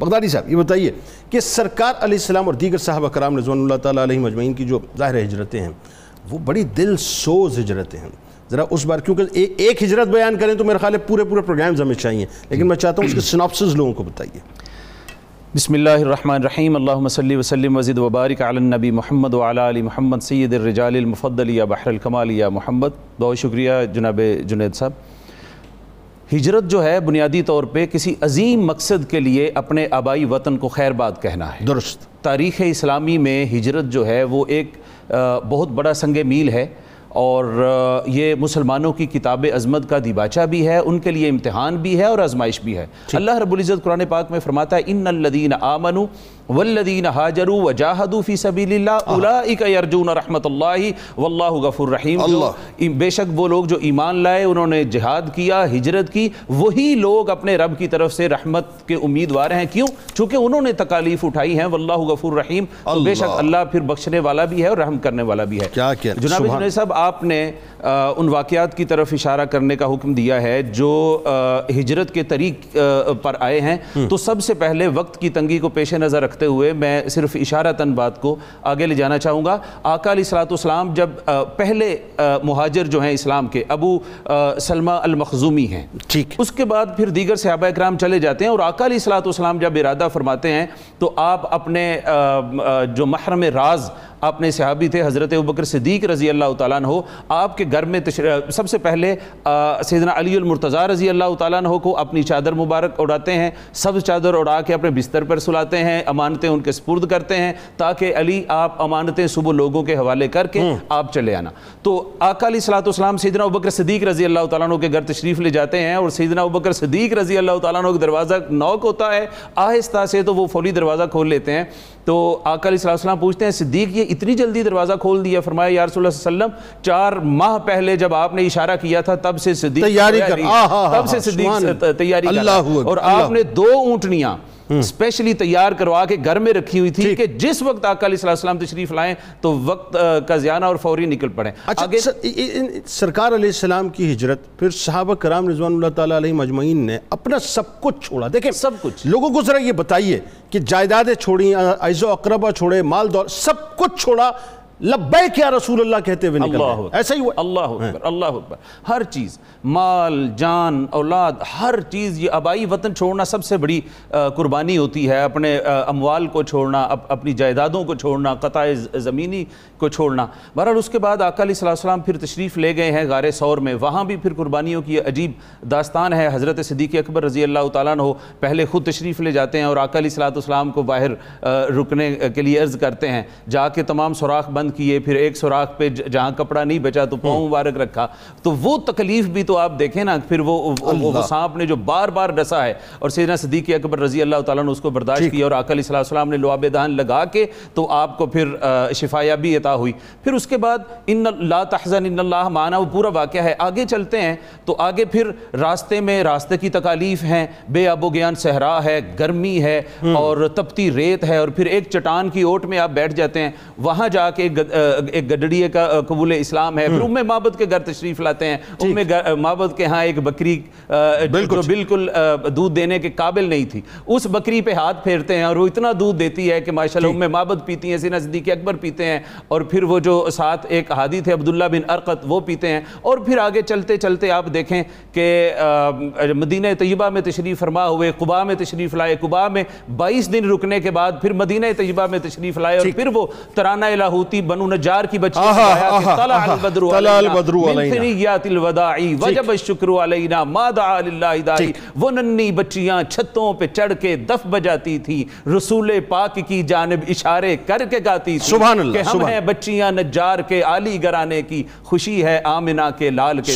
بغدادی صاحب، یہ بتائیے کہ سرکار علیہ السلام اور دیگر صاحب کرام رضوان اللہ تعالیٰ علیہ مجمعین کی جو ظاہر ہجرتیں ہیں، وہ بڑی دل سوز ہجرتیں ہیں۔ ذرا اس بار کیونکہ ایک ہجرت بیان کریں تو میرے خیال ہے پورے پورے پروگرامز ہمیں چاہیے۔ لیکن میں چاہتا ہوں اس کے سناپسز لوگوں کو بتائیے۔ بسم اللہ الرحمن الرحیم۔ اللہم صلی وسلم وزد وبارک علی النبی محمد وعلی علی محمد سید الرجال المفضل یا بحر الکمال یا محمد۔ بہت شکریہ جناب جنید صاحب۔ ہجرت جو ہے بنیادی طور پہ کسی عظیم مقصد کے لیے اپنے آبائی وطن کو خیر بات کہنا ہے۔ درست۔ تاریخ اسلامی میں ہجرت جو ہے وہ ایک بہت بڑا سنگ میل ہے اور یہ مسلمانوں کی کتاب عظمت کا دیباچہ بھی ہے ان کے لیے امتحان بھی ہے اور آزمائش بھی ہے۔ اللہ رب العزت قرآن پاک میں فرماتا ہے ان الذین آمنوا والذین حاجروا وجاہدوا فی سبیل اللہ اولئک یرجون رحمت اللہ واللہ غفور رحیم. بے شک وہ لوگ جو ایمان لائے انہوں نے جہاد کیا ہجرت کی وہی لوگ اپنے رب کی طرف سے رحمت کے امیدوار ہیں. کیوں؟ چونکہ انہوں نے تکالیف اٹھائی ہیں واللہ غفور رحیم. تو بے شک اللہ. پھر بخشنے والا بھی ہے اور رحم کرنے والا بھی ہے. جناب جنید صاحب آپ نے ان واقعات کی طرف اشارہ کرنے کا حکم دیا ہے جو ہجرت کے طریق پر آئے ہیں. تو سب سے پہلے وقت کی تنگی کو پیش نظر رکھتے ہوئے میں صرف اشارتاً بات کو آگے لے جانا چاہوں گا۔ آقا علیہ السلام جب پہلے مہاجر جو ہیں اسلام کے ابو سلمہ المخزومی ہیں۔ ٹھیک۔ اس کے بعد پھر دیگر صحابہ اکرام چلے جاتے ہیں اور آقا علیہ السلام جب ارادہ فرماتے ہیں تو آپ اپنے جو محرم راز اپنے صحابی تھے حضرت ابکر صدیق رضی اللہ تعالیٰ عنہ آپ کے گھر میں سب سے پہلے سیدنا علی المرتضی رضی اللہ تعالیٰ عنہ کو اپنی چادر مبارک اڑاتے ہیں سب چادر اڑا کے اپنے بستر پر سلاتے ہیں امانتیں ان کے سپرد کرتے ہیں تاکہ علی آپ امانتیں صبح لوگوں کے حوالے کر کے آپ چلے آنا۔ تو آقا علیہ صلاۃ والسلام سیدنا ابکر صدیق رضی اللہ تعالیٰ عنہ کے گھر تشریف لے جاتے ہیں اور سیدنا ابکر صدیق رضی اللہ تعالیٰ عنہ کے دروازہ نوک ہوتا ہے آہستہ سے تو وہ فوری دروازہ کھول لیتے ہیں۔ تو آقا علیہ السلام پوچھتے ہیں صدیق یہ اتنی جلدی دروازہ کھول دیا فرمایا یا رسول اللہ صلی اللہ علیہ وسلم چار ماہ پہلے جب آپ نے اشارہ کیا تھا تب سے صدیق تیاری کر تب سے صدیق تیاری کر اور آپ نے دو اونٹنیاں اسپیشلی تیار کروا کے گھر میں رکھی ہوئی تھی کہ جس وقت آقا علیہ السلام تشریف لائیں تو وقت کا زیانہ اور فوری نکل پڑیں اچھا سرکار علیہ السلام کی ہجرت پھر صحابہ کرام رضوان اللہ تعالیٰ علیہ مجمعین نے اپنا سب کچھ چھوڑا۔ دیکھیں سب کچھ۔ لوگوں کو ذرا یہ بتائیے کہ جائیدادیں چھوڑیں عیز و اقربہ چھوڑے مال دور سب کچھ چھوڑا۔ لبیک یا رسول اللہ کہتے ہوئے نکل رہے ایسا ہی ہوا۔ اللہ اکبر اللہ اکبر۔ ہر چیز مال جان اولاد ہر چیز یہ آبائی وطن چھوڑنا سب سے بڑی قربانی ہوتی ہے۔ اپنے اموال کو چھوڑنا اپنی جائیدادوں کو چھوڑنا قطع زمینی کو چھوڑنا۔ بہرحال اس کے بعد آقا علیہ السلام پھر تشریف لے گئے ہیں غار سور میں۔ وہاں بھی پھر قربانیوں کی عجیب داستان ہے۔ حضرت صدیق اکبر رضی اللہ تعالیٰ عنہ پہلے خود تشریف لے جاتے ہیں اور آقا علیہ السلام کو باہر رکنے کے لیے عرض کرتے ہیں۔ جا کے تمام سوراخ بند کیے پھر ایک سوراخ پہ جہاں کپڑا نہیں بچا تو پاؤں مبارک رکھا۔ تو وہ تکلیف بھی تو آپ دیکھیں نا پھر وہ سانپ نے جو بار بار ڈسا ہے اور سیدنا صدیق اکبر رضی اللہ تعالیٰ نے اس کو برداشت کیا اور آقا علیہ السلام نے لعاب دہن لگا کے تو آپ کو پھر شفایابی عطا ہوئی۔ پھر اس کے بعد ان لا تحزن ان اللہ مانا وہ پورا واقعہ ہے۔ آگے چلتے ہیں تو آگے پھر راستے میں راستے کی تکالیف ہیں۔ بے آب و گیان صحرا ہے گرمی ہے اور تپتی ریت ہے۔ اور پھر ایک چٹان کی اوٹ میں آپ بیٹھ جاتے ہیں۔ وہاں جا کے ایک گڈڑیے کا قبول اسلام ہے۔ پھر ام مابد کے گھر تشریف لاتے ہیں۔ ام مابد کے ہاں ایک بکری جو بالکل دودھ دینے کے قابل نہیں تھی۔ اس بکری پہ ہاتھ پھیرتے ہیں اور وہ اتنا دودھ دیتی ہے کہ ماشاءاللہ ام مابد پیتی ہیں سینہ صدیق اکبر پیتے ہیں۔ اور پھر وہ جو ساتھ ایک حادی تھے عبداللہ بن ارقت وہ پیتے ہیں۔ اور پھر آگے چلتے چلتے آپ دیکھیں کہ مدینہ طیبہ میں تشریف فرما ہوئے قبا میں تشریف لائے۔ قبا میں بائیس دن رکنے کے بعد پھر مدینہ طیبہ میں تشریف لائے۔ اور پھر وہ ترانہ الہوتی بنو نجار کی بچی طلع البدر علینا من ثنیات الوداعی وجب الشکر علینا ما دعا للہ دائی وہ ننی بچیاں چھتوں پہ چڑھ کے دف بجاتی تھی رسول پاک کی جانب اشارے کر کے گاتی تھی سبحان اللہ کہ ہم ہیں بچیاں نجار کے عالی گرانے کی خوشی ہے آمنہ کے لال کے